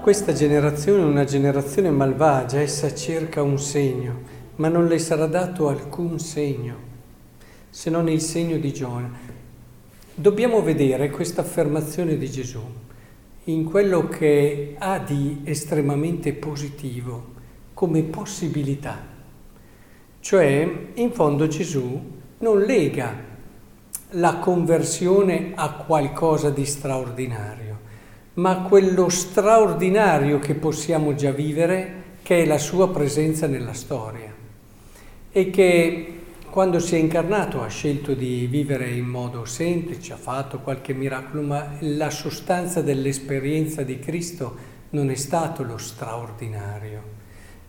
Questa generazione è una generazione malvagia, essa cerca un segno, ma non le sarà dato alcun segno, se non il segno di Giona. Dobbiamo vedere questa affermazione di Gesù in quello che ha di estremamente positivo come possibilità. Cioè, in fondo Gesù non lega la conversione a qualcosa di straordinario ma quello straordinario che possiamo già vivere, che è la sua presenza nella storia. E che quando si è incarnato ha scelto di vivere in modo semplice, ha fatto qualche miracolo, ma la sostanza dell'esperienza di Cristo non è stato lo straordinario,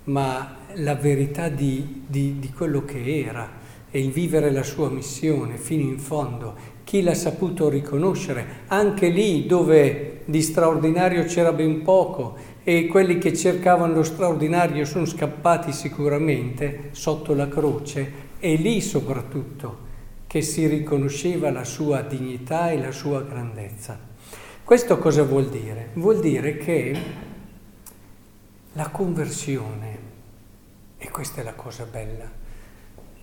ma la verità di, di, di quello che era e il vivere la sua missione fino in fondo chi l'ha saputo riconoscere, anche lì dove di straordinario c'era ben poco e quelli che cercavano lo straordinario sono scappati sicuramente sotto la croce, e lì soprattutto che si riconosceva la sua dignità e la sua grandezza. Questo cosa vuol dire? Vuol dire che la conversione, e questa è la cosa bella,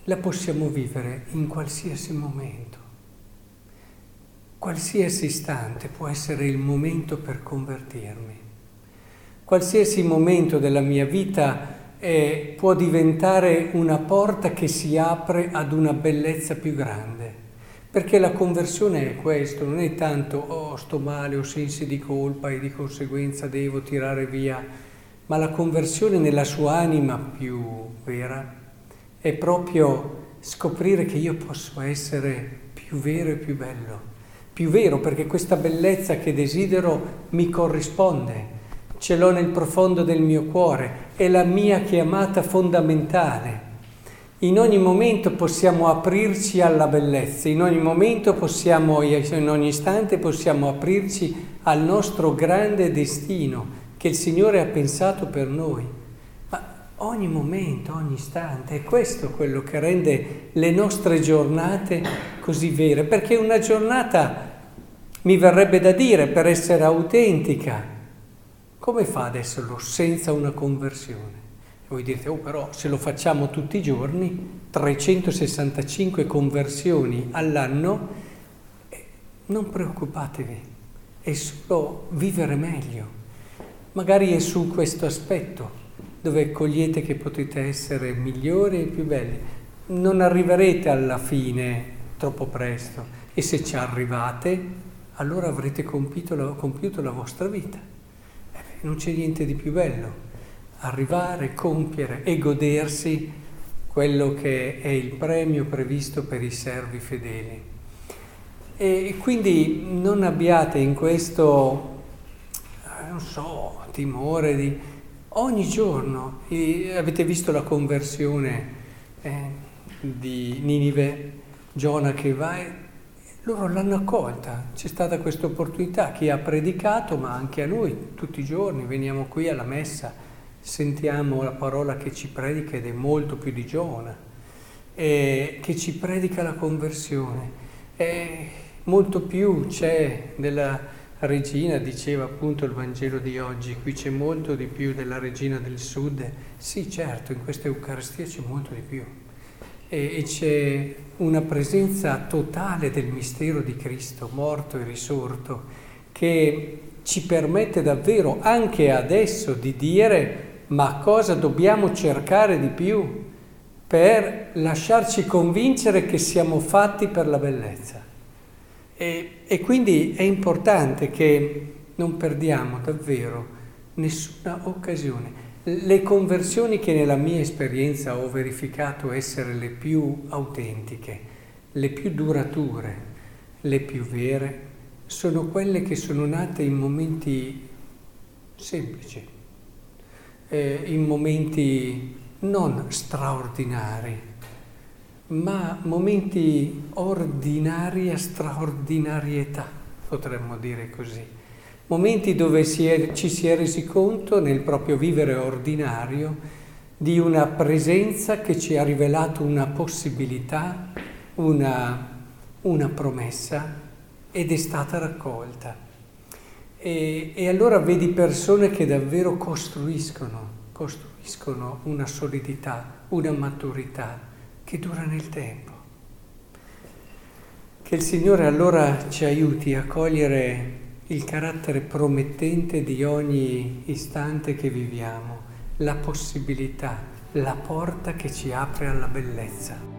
la possiamo vivere in qualsiasi momento. Qualsiasi istante può essere il momento per convertirmi. Qualsiasi momento della mia vita eh, può diventare una porta che si apre ad una bellezza più grande. Perché la conversione è questo, non è tanto oh sto male, ho sensi di colpa e di conseguenza devo tirare via, ma la conversione nella sua anima più vera è proprio scoprire che io posso essere più vero e più bello più vero perché questa bellezza che desidero mi corrisponde, ce l'ho nel profondo del mio cuore, è la mia chiamata fondamentale. In ogni momento possiamo aprirci alla bellezza, in ogni momento possiamo, in ogni istante possiamo aprirci al nostro grande destino che il Signore ha pensato per noi. Ogni momento, ogni istante, è questo quello che rende le nostre giornate così vere, perché una giornata mi verrebbe da dire per essere autentica, come fa ad esserlo senza una conversione? E voi direte, oh però se lo facciamo tutti i giorni, 365 conversioni all'anno, eh, non preoccupatevi, è solo vivere meglio. Magari è su questo aspetto dove cogliete che potete essere migliori e più belli. Non arriverete alla fine troppo presto e se ci arrivate allora avrete compiuto la, compiuto la vostra vita. Eh non c'è niente di più bello. Arrivare, compiere e godersi quello che è il premio previsto per i servi fedeli. E quindi non abbiate in questo, eh, non so, timore di... Ogni giorno, avete visto la conversione eh, di Ninive, Giona che va loro l'hanno accolta, c'è stata questa opportunità, chi ha predicato, ma anche a noi tutti i giorni veniamo qui alla messa, sentiamo la parola che ci predica ed è molto più di Giona, e che ci predica la conversione. E molto più c'è della regina, diceva appunto il Vangelo di oggi, qui c'è molto di più della regina del sud. Sì, certo, in questa Eucaristia c'è molto di più e, c'è una presenza totale del mistero di Cristo, morto e risorto, che ci permette davvero anche adesso di dire ma cosa dobbiamo cercare di più per lasciarci convincere che siamo fatti per la bellezza. E, e quindi è importante che non perdiamo davvero nessuna occasione. Le conversioni che nella mia esperienza ho verificato essere le più autentiche, le più durature, le più vere, sono quelle che sono nate in momenti semplici, eh, in momenti non straordinari, ma momenti ordinari a straordinarietà, potremmo dire così momenti dove si è, ci si è resi conto nel proprio vivere ordinario di una presenza che ci ha rivelato una possibilità, una, una promessa ed è stata raccolta. E, e allora vedi persone che davvero costruiscono, costruiscono una solidità, una maturità che dura nel tempo. Che il Signore allora ci aiuti a cogliere il carattere promettente di ogni istante che viviamo, la possibilità, la porta che ci apre alla bellezza.